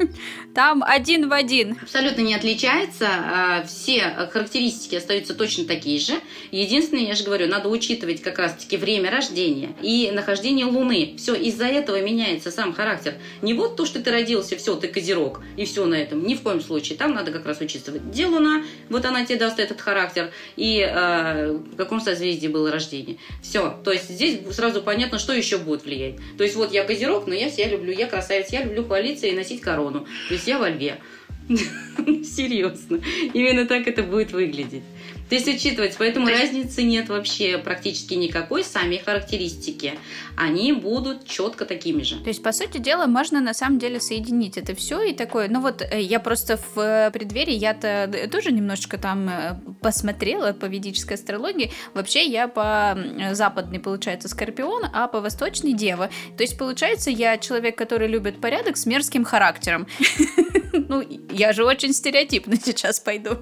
там один в один. Абсолютно не отличается. А, все характеристики остаются точно такие же. Единственное, я же говорю, надо учитывать как раз-таки время рождения и нахождение Луны. Все, из-за этого меняется сам характер. Не вот то, что ты родился, все, ты козерог, и все на этом. Ни в коем случае. Там надо как раз учитывать, где Луна, вот она тебе даст этот характер, и э, в каком созвездии было рождение. Все. То есть здесь сразу понятно, что еще будет будет влиять. То есть вот я козерог, но я себя люблю, я красавец, я люблю хвалиться и носить корону. То есть я во льве. Серьезно. Именно так это будет выглядеть. То есть учитывать, поэтому есть... разницы нет вообще практически никакой, сами характеристики, они будут четко такими же. То есть, по сути дела, можно на самом деле соединить это все и такое, ну вот э, я просто в э, преддверии, я-то тоже немножечко там э, посмотрела по ведической астрологии, вообще я по западной, получается, Скорпион, а по восточной Дева. То есть, получается, я человек, который любит порядок с мерзким характером. Ну, я же очень стереотипно сейчас пойду.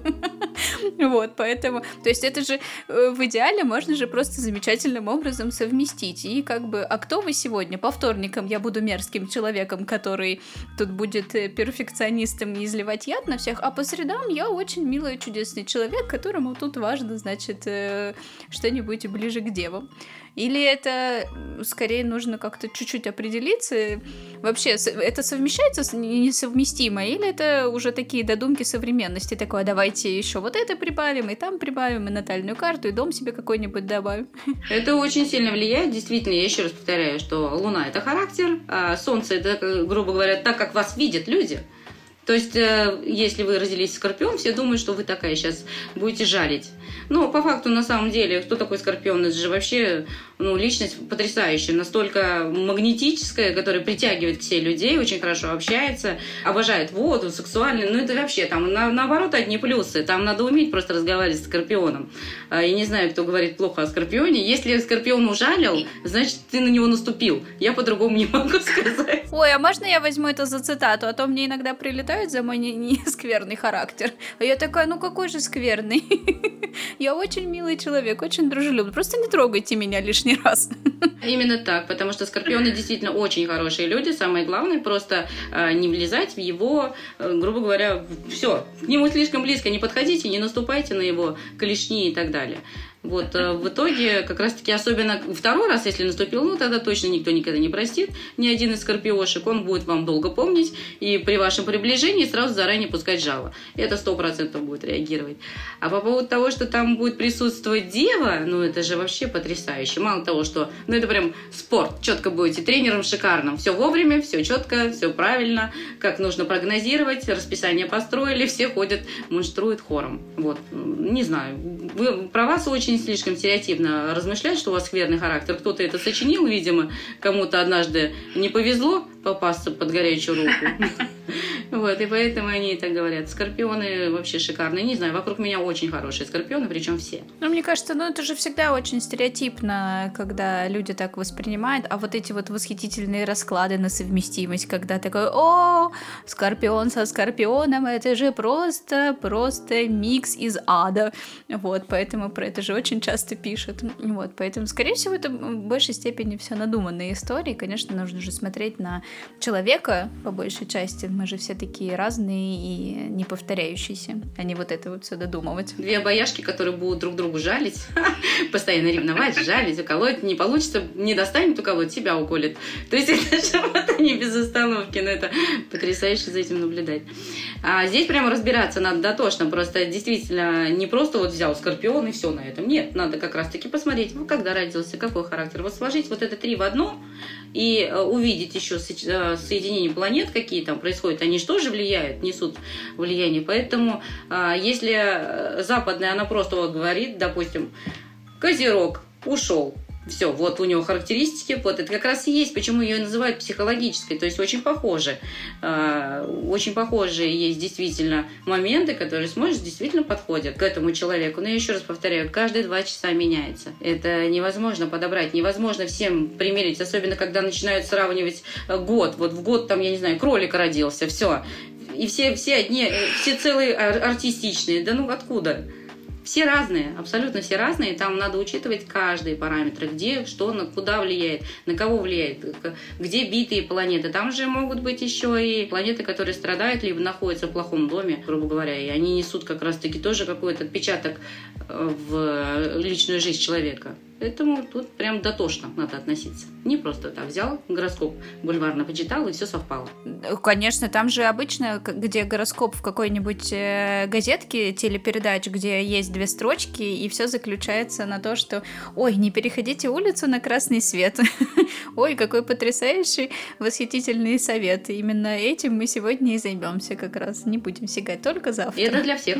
Вот, поэтому, то есть это же э, в идеале можно же просто замечательным образом совместить. И как бы, а кто вы сегодня? По вторникам я буду мерзким человеком, который тут будет э, перфекционистом и изливать яд на всех, а по средам я очень милый, чудесный человек, которому тут важно, значит, э, что-нибудь ближе к девам. Или это скорее нужно как-то чуть-чуть определиться? Вообще, это совмещается с несовместимо? Или это уже такие додумки современности? Такое, давайте еще вот это прибавим, и там прибавим, и натальную карту, и дом себе какой-нибудь добавим. Это очень сильно влияет. Действительно, я еще раз повторяю, что Луна – это характер, а Солнце – это, грубо говоря, так, как вас видят люди – то есть, э, если вы родились скорпион, все думают, что вы такая сейчас будете жарить. Но по факту, на самом деле, кто такой скорпион? Это же вообще ну, личность потрясающая, настолько магнетическая, которая притягивает себе людей, очень хорошо общается, обожает воду, сексуальный. Ну, это вообще там на, наоборот одни плюсы. Там надо уметь просто разговаривать с скорпионом. А, я не знаю, кто говорит плохо о скорпионе. Если скорпион ужалил, значит, ты на него наступил. Я по-другому не могу сказать. Ой, а можно я возьму это за цитату? А то мне иногда прилетают за мой не, не скверный характер. А я такая, ну какой же скверный? Я очень милый человек, очень дружелюбный. Просто не трогайте меня лишний раз. Именно так, потому что скорпионы действительно очень хорошие люди. Самое главное просто э, не влезать в его, э, грубо говоря, все. К нему слишком близко не подходите, не наступайте на его клешни и так далее. Вот, э, в итоге, как раз-таки, особенно второй раз, если наступил, ну, тогда точно никто никогда не простит. Ни один из скорпиошек, он будет вам долго помнить, и при вашем приближении сразу заранее пускать жало. Это сто процентов будет реагировать. А по поводу того, что там будет присутствовать дева, ну, это же вообще потрясающе. Мало того, что, ну, это прям спорт, четко будете тренером шикарным. Все вовремя, все четко, все правильно, как нужно прогнозировать, расписание построили, все ходят, мунштруют хором. Вот, не знаю, вы, про вас очень очень слишком стереотипно размышлять, что у вас скверный характер. Кто-то это сочинил, видимо, кому-то однажды не повезло попасться под горячую руку. Вот, и поэтому они так говорят. Скорпионы вообще шикарные. Не знаю, вокруг меня очень хорошие скорпионы, причем все. Ну, мне кажется, ну это же всегда очень стереотипно, когда люди так воспринимают. А вот эти вот восхитительные расклады на совместимость, когда такой, о, скорпион со скорпионом, это же просто, просто микс из ада. Вот, поэтому про это же очень часто пишут. Вот, поэтому, скорее всего, это в большей степени все надуманные истории. Конечно, нужно же смотреть на человека, по большей части. Мы же все такие разные и не повторяющиеся, а не вот это вот все додумывать. Две бояшки, которые будут друг другу жалить, постоянно ревновать, жалить, уколоть, не получится, не достанет уколоть, себя уколет. То есть это же вот они без остановки, но это потрясающе за этим наблюдать. А здесь прямо разбираться надо дотошно, просто действительно не просто вот взял скорпион и все на этом. Нет, надо как раз-таки посмотреть, ну, когда родился, какой характер. Вот сложить вот это три в одно и э, увидеть еще э, соединение планет, какие там происходят, они же тоже влияют, несут влияние. Поэтому а, если э, западная, она просто вот говорит, допустим, Козерог ушел, все, вот у него характеристики, вот это как раз и есть, почему ее называют психологической, то есть очень похожи. Э, очень похожие есть действительно моменты, которые сможешь действительно подходят к этому человеку. Но я еще раз повторяю, каждые два часа меняется. Это невозможно подобрать, невозможно всем примерить, особенно когда начинают сравнивать э, год. Вот в год там, я не знаю, кролик родился, все. И все, все одни, э, все целые артистичные. Да ну откуда? Все разные, абсолютно все разные. Там надо учитывать каждые параметры, где, что, на куда влияет, на кого влияет, где битые планеты. Там же могут быть еще и планеты, которые страдают, либо находятся в плохом доме, грубо говоря, и они несут как раз-таки тоже какой-то отпечаток э, в личную жизнь человека. Поэтому тут прям дотошно надо относиться. Не просто так взял гороскоп, бульварно почитал, и все совпало. Конечно, там же обычно, где гороскоп в какой-нибудь э, газетке, телепередач, где есть две строчки, и все заключается на то, что «Ой, не переходите улицу на красный свет». Ой, какой потрясающий, восхитительный совет. Именно этим мы сегодня и займемся как раз. Не будем сигать только завтра. Это для всех.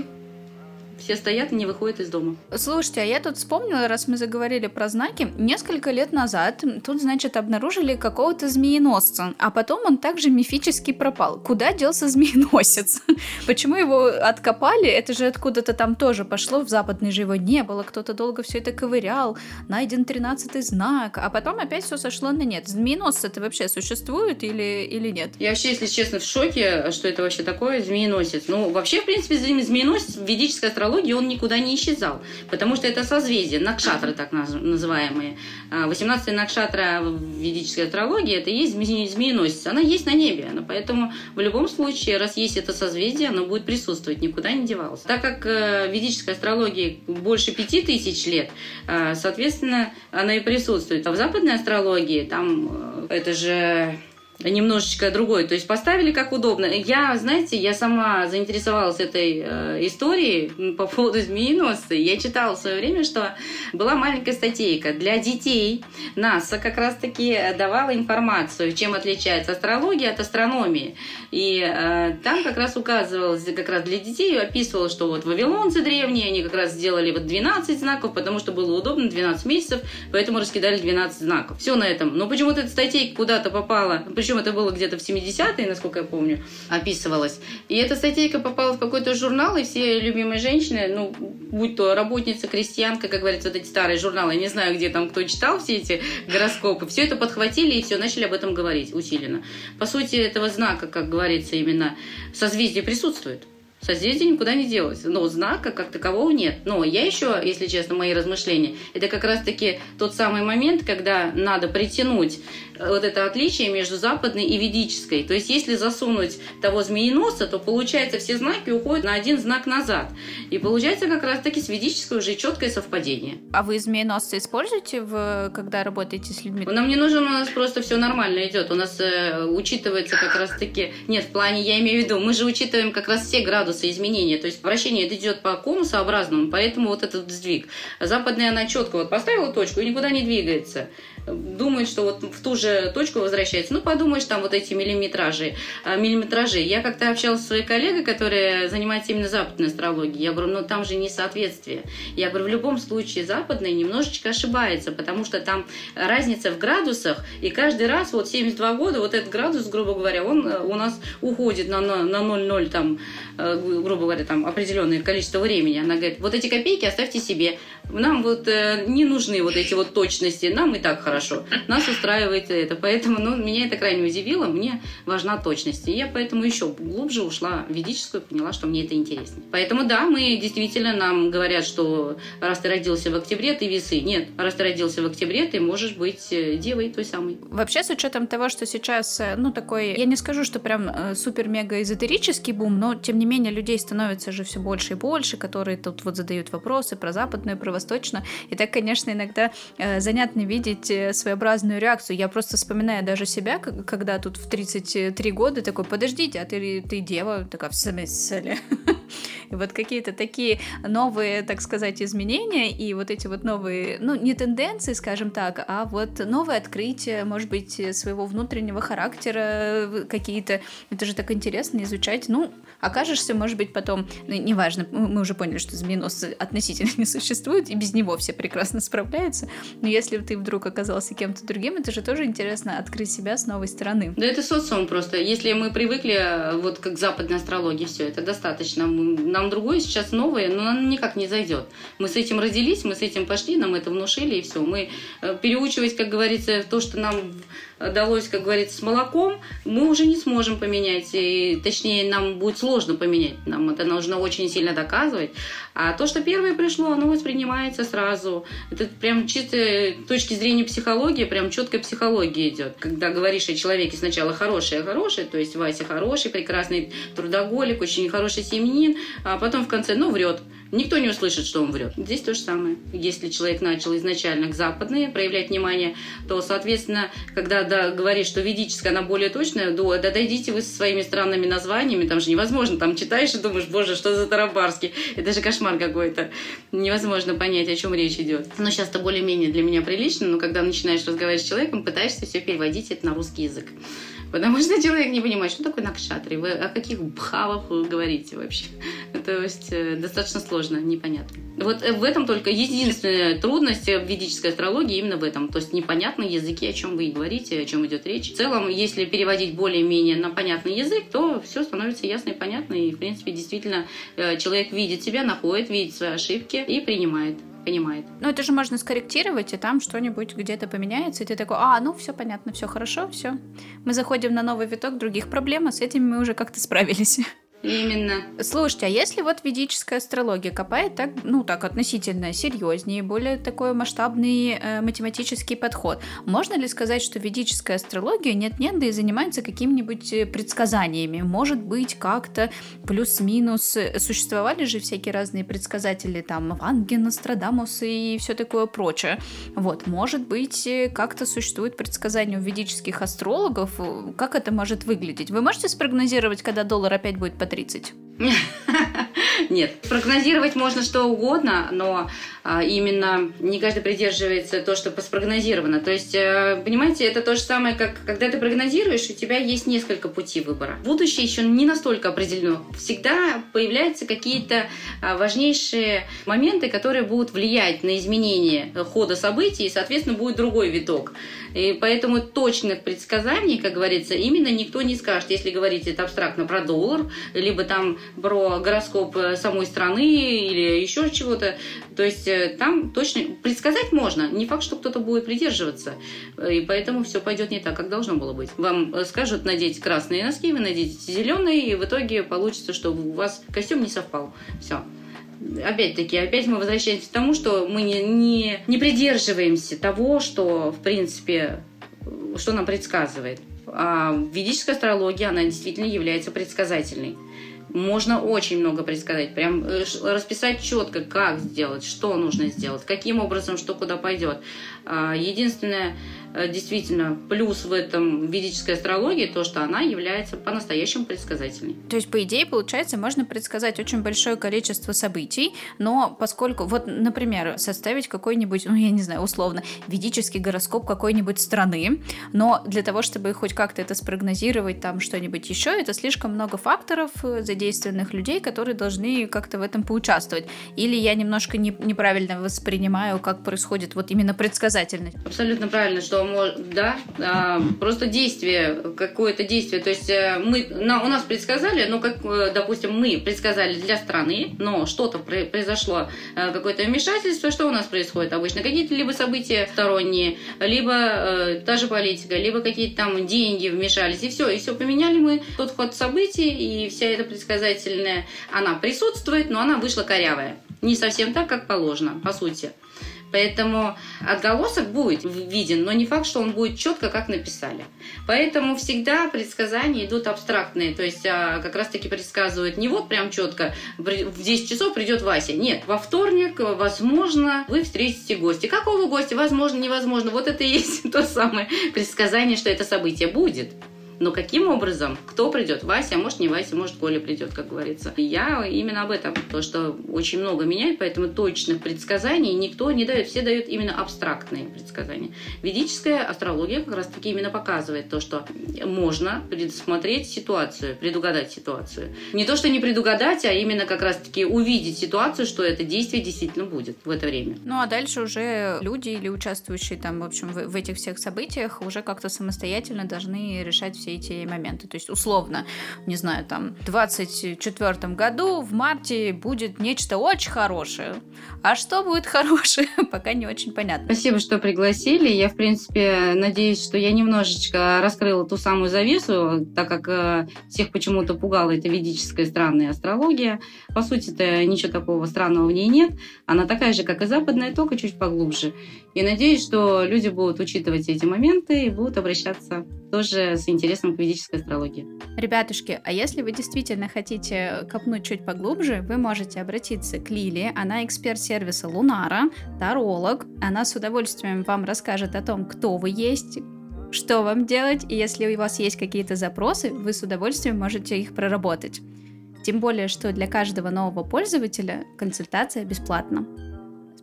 Все стоят и не выходят из дома. Слушайте, а я тут вспомнила, раз мы заговорили про знаки, несколько лет назад тут, значит, обнаружили какого-то змееносца, а потом он также мифически пропал. Куда делся змееносец? Почему его откопали? Это же откуда-то там тоже пошло, в западной же его не было, кто-то долго все это ковырял, найден тринадцатый знак, а потом опять все сошло на нет. Змееносцы это вообще существуют или, или нет? Я вообще, если честно, в шоке, что это вообще такое, змееносец. Ну, вообще, в принципе, змееносец в ведической астрологии астрологии он никуда не исчезал, потому что это созвездие, накшатры так называемые. 18 а, накшатра в ведической астрологии это есть змееносец, она есть на небе, поэтому в любом случае, раз есть это созвездие, оно будет присутствовать, никуда не девалось. Так как э, ведической астрологии больше пяти тысяч лет, э, соответственно, она и присутствует. А в западной астрологии там э, это же немножечко другой. То есть поставили как удобно. Я, знаете, я сама заинтересовалась этой э, историей по поводу змееносца. Я читала в свое время, что была маленькая статейка для детей. НАСА как раз-таки давала информацию, чем отличается астрология от астрономии. И э, там как раз указывалось, как раз для детей описывалось, что вот вавилонцы древние, они как раз сделали вот 12 знаков, потому что было удобно, 12 месяцев, поэтому раскидали 12 знаков. Все на этом. Но почему-то эта статейка куда-то попала, причем это было где-то в 70-е, насколько я помню, описывалось. И эта статейка попала в какой-то журнал, и все любимые женщины, ну, будь то работница, крестьянка, как говорится, вот эти старые журналы, я не знаю, где там кто читал все эти гороскопы, все это подхватили и все, начали об этом говорить усиленно. По сути, этого знака, как говорится, именно созвездие присутствует. Созвездие никуда не делось. Но знака как такового нет. Но я еще, если честно, мои размышления, это как раз-таки тот самый момент, когда надо притянуть вот это отличие между западной и ведической. То есть, если засунуть того змееноса, то получается все знаки уходят на один знак назад. И получается как раз-таки с ведической уже четкое совпадение. А вы змееносцы используете, в, когда работаете с людьми? Нам не нужен, у нас просто все нормально идет. У нас э, учитывается как раз-таки... Нет, в плане, я имею в виду, мы же учитываем как раз все градусы изменения. То есть, вращение это идет по конусообразному, поэтому вот этот сдвиг. Западная, она четко вот поставила точку и никуда не двигается думает, что вот в ту же точку возвращается. Ну, подумаешь, там вот эти миллиметражи. А, миллиметражи. Я как-то общалась с своей коллегой, которая занимается именно западной астрологией. Я говорю, ну там же несоответствие. Я говорю, в любом случае западная немножечко ошибается, потому что там разница в градусах, и каждый раз вот 72 года вот этот градус, грубо говоря, он э, у нас уходит на, на, на 0,0 там, э, грубо говоря, там определенное количество времени. Она говорит, вот эти копейки оставьте себе. Нам вот э, не нужны вот эти вот точности, нам и так хорошо хорошо. Нас устраивает это. Поэтому ну, меня это крайне удивило. Мне важна точность. И я поэтому еще глубже ушла в ведическую, поняла, что мне это интересно. Поэтому да, мы действительно нам говорят, что раз ты родился в октябре, ты весы. Нет, раз ты родился в октябре, ты можешь быть э, девой той самой. Вообще, с учетом того, что сейчас, э, ну, такой, я не скажу, что прям э, супер-мега эзотерический бум, но, тем не менее, людей становится же все больше и больше, которые тут вот задают вопросы про западную, про восточную. И так, конечно, иногда э, занятно видеть своеобразную реакцию. Я просто вспоминаю даже себя, когда тут в 33 года такой, подождите, а ты, ты дева? Такая, в смысле? И вот какие-то такие новые, так сказать, изменения и вот эти вот новые, ну, не тенденции, скажем так, а вот новые открытия, может быть, своего внутреннего характера какие-то. Это же так интересно изучать. Ну, окажешься, может быть, потом, ну, неважно, мы уже поняли, что змееносцы относительно не существуют, и без него все прекрасно справляются. Но если ты вдруг оказался кем-то другим, это же тоже интересно открыть себя с новой стороны. Да это социум просто. Если мы привыкли вот как западной астрологии, все, это достаточно. Нам другое сейчас новое, но оно никак не зайдет. Мы с этим родились, мы с этим пошли, нам это внушили, и все. Мы э, переучивать, как говорится, то, что нам далось, как говорится, с молоком, мы уже не сможем поменять. И, точнее, нам будет сложно поменять. Нам это нужно очень сильно доказывать. А то, что первое пришло, оно воспринимается сразу. Это прям чисто точки зрения психологии, прям четкая психология идет. Когда говоришь о человеке сначала хороший, а хороший, то есть Вася хороший, прекрасный трудоголик, очень хороший семьянин, а потом в конце, ну, врет. Никто не услышит, что он врет. Здесь то же самое. Если человек начал изначально к западной проявлять внимание, то, соответственно, когда да, говоришь, что ведическая, она более точная, да, да дойдите вы со своими странными названиями, там же невозможно, там читаешь и думаешь, боже, что за Тарабарский, это же кошмар какой-то. Невозможно понять, о чем речь идет. Но сейчас это более-менее для меня прилично, но когда начинаешь разговаривать с человеком, пытаешься все переводить это на русский язык. Потому что человек не понимает, что такое накшатри, вы о каких бхавах вы говорите вообще. То есть э, достаточно сложно, непонятно. Вот э, в этом только единственная трудность в ведической астрологии именно в этом. То есть непонятные языки, о чем вы говорите, о чем идет речь. В целом, если переводить более-менее на понятный язык, то все становится ясно и понятно. И, в принципе, действительно, э, человек видит себя, находит, видит свои ошибки и принимает понимает. Ну, это же можно скорректировать, и там что-нибудь где-то поменяется, и ты такой, а, ну, все понятно, все хорошо, все. Мы заходим на новый виток других проблем, а с этим мы уже как-то справились. Именно. Слушайте, а если вот ведическая астрология копает так, ну так относительно серьезнее, более такой масштабный э, математический подход, можно ли сказать, что ведическая астрология нет-нет, да и занимается какими-нибудь э, предсказаниями? Может быть, как-то плюс-минус существовали же всякие разные предсказатели, там, Ванги, Нострадамус и все такое прочее. Вот, может быть, э, как-то существует предсказание у ведических астрологов, как это может выглядеть? Вы можете спрогнозировать, когда доллар опять будет по 30? Нет, прогнозировать можно что угодно, но а, именно не каждый придерживается то, что спрогнозировано. То есть, э, понимаете, это то же самое, как когда ты прогнозируешь, у тебя есть несколько путей выбора. Будущее еще не настолько определено. Всегда появляются какие-то а, важнейшие моменты, которые будут влиять на изменение хода событий, и, соответственно, будет другой виток. И поэтому точных предсказаний, как говорится, именно никто не скажет. Если говорить это абстрактно про доллар, либо там про гороскоп э, самой страны или еще чего-то, то есть э, там точно предсказать можно. Не факт, что кто-то будет придерживаться. И поэтому все пойдет не так, как должно было быть. Вам э, скажут надеть красные носки, вы наденете зеленые, и в итоге получится, что у вас костюм не совпал. Все опять-таки, опять мы возвращаемся к тому, что мы не, не, не придерживаемся того, что, в принципе, что нам предсказывает. А ведическая астрология, она действительно является предсказательной. Можно очень много предсказать, прям э, расписать четко, как сделать, что нужно сделать, каким образом, что куда пойдет. А, единственное, действительно плюс в этом ведической астрологии то, что она является по-настоящему предсказательной. То есть, по идее, получается, можно предсказать очень большое количество событий, но поскольку, вот, например, составить какой-нибудь, ну, я не знаю, условно, ведический гороскоп какой-нибудь страны, но для того, чтобы хоть как-то это спрогнозировать, там что-нибудь еще, это слишком много факторов э, задействованных людей, которые должны как-то в этом поучаствовать. Или я немножко не, неправильно воспринимаю, как происходит вот именно предсказательность. Абсолютно правильно, что да, а, просто действие, какое-то действие. То есть э, мы, на, у нас предсказали, ну, как, э, допустим, мы предсказали для страны, но что-то произошло, э, какое-то вмешательство, что у нас происходит обычно? Какие-то либо события сторонние, либо э, та же политика, либо какие-то там деньги вмешались, и все, и все поменяли мы тот ход событий, и вся эта предсказательная, она присутствует, но она вышла корявая. Не совсем так, как положено, по сути. Поэтому отголосок будет виден, но не факт, что он будет четко, как написали. Поэтому всегда предсказания идут абстрактные. То есть а, как раз-таки предсказывают не вот прям четко, в 10 часов придет Вася. Нет, во вторник, возможно, вы встретите гостя. Какого гостя? Возможно, невозможно. Вот это и есть то самое предсказание, что это событие будет. Но каким образом? Кто придет? Вася, а может не Вася, может Коля придет, как говорится. Я именно об этом, то, что очень много меняет, поэтому точных предсказаний никто не дает. Все дают именно абстрактные предсказания. Ведическая астрология как раз таки именно показывает то, что можно предусмотреть ситуацию, предугадать ситуацию. Не то, что не предугадать, а именно как раз таки увидеть ситуацию, что это действие действительно будет в это время. Ну а дальше уже люди или участвующие там, в общем, в, в этих всех событиях уже как-то самостоятельно должны решать все эти моменты. То есть, условно, не знаю, там, в 24 году в марте будет нечто очень хорошее. А что будет хорошее, пока не очень понятно. Спасибо, что пригласили. Я, в принципе, надеюсь, что я немножечко раскрыла ту самую завесу, так как э, всех почему-то пугала эта ведическая странная астрология. По сути-то ничего такого странного в ней нет. Она такая же, как и западная, только чуть поглубже. И надеюсь, что люди будут учитывать эти моменты и будут обращаться тоже с интересом к ведической астрологии. Ребятушки, а если вы действительно хотите копнуть чуть поглубже, вы можете обратиться к Лиле. Она эксперт сервиса Лунара, таролог. Она с удовольствием вам расскажет о том, кто вы есть, что вам делать, и если у вас есть какие-то запросы, вы с удовольствием можете их проработать. Тем более, что для каждого нового пользователя консультация бесплатна.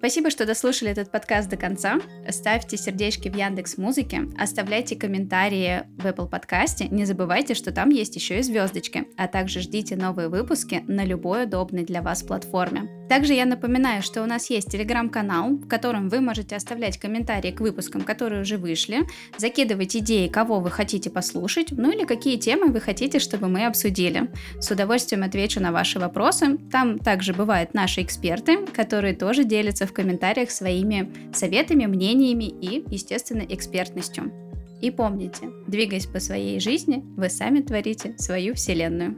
Спасибо, что дослушали этот подкаст до конца. Ставьте сердечки в Яндекс Музыке, оставляйте комментарии в Apple подкасте. Не забывайте, что там есть еще и звездочки, а также ждите новые выпуски на любой удобной для вас платформе. Также я напоминаю, что у нас есть телеграм-канал, в котором вы можете оставлять комментарии к выпускам, которые уже вышли, закидывать идеи, кого вы хотите послушать, ну или какие темы вы хотите, чтобы мы обсудили. С удовольствием отвечу на ваши вопросы. Там также бывают наши эксперты, которые тоже делятся в комментариях своими советами, мнениями и, естественно, экспертностью. И помните, двигаясь по своей жизни, вы сами творите свою вселенную.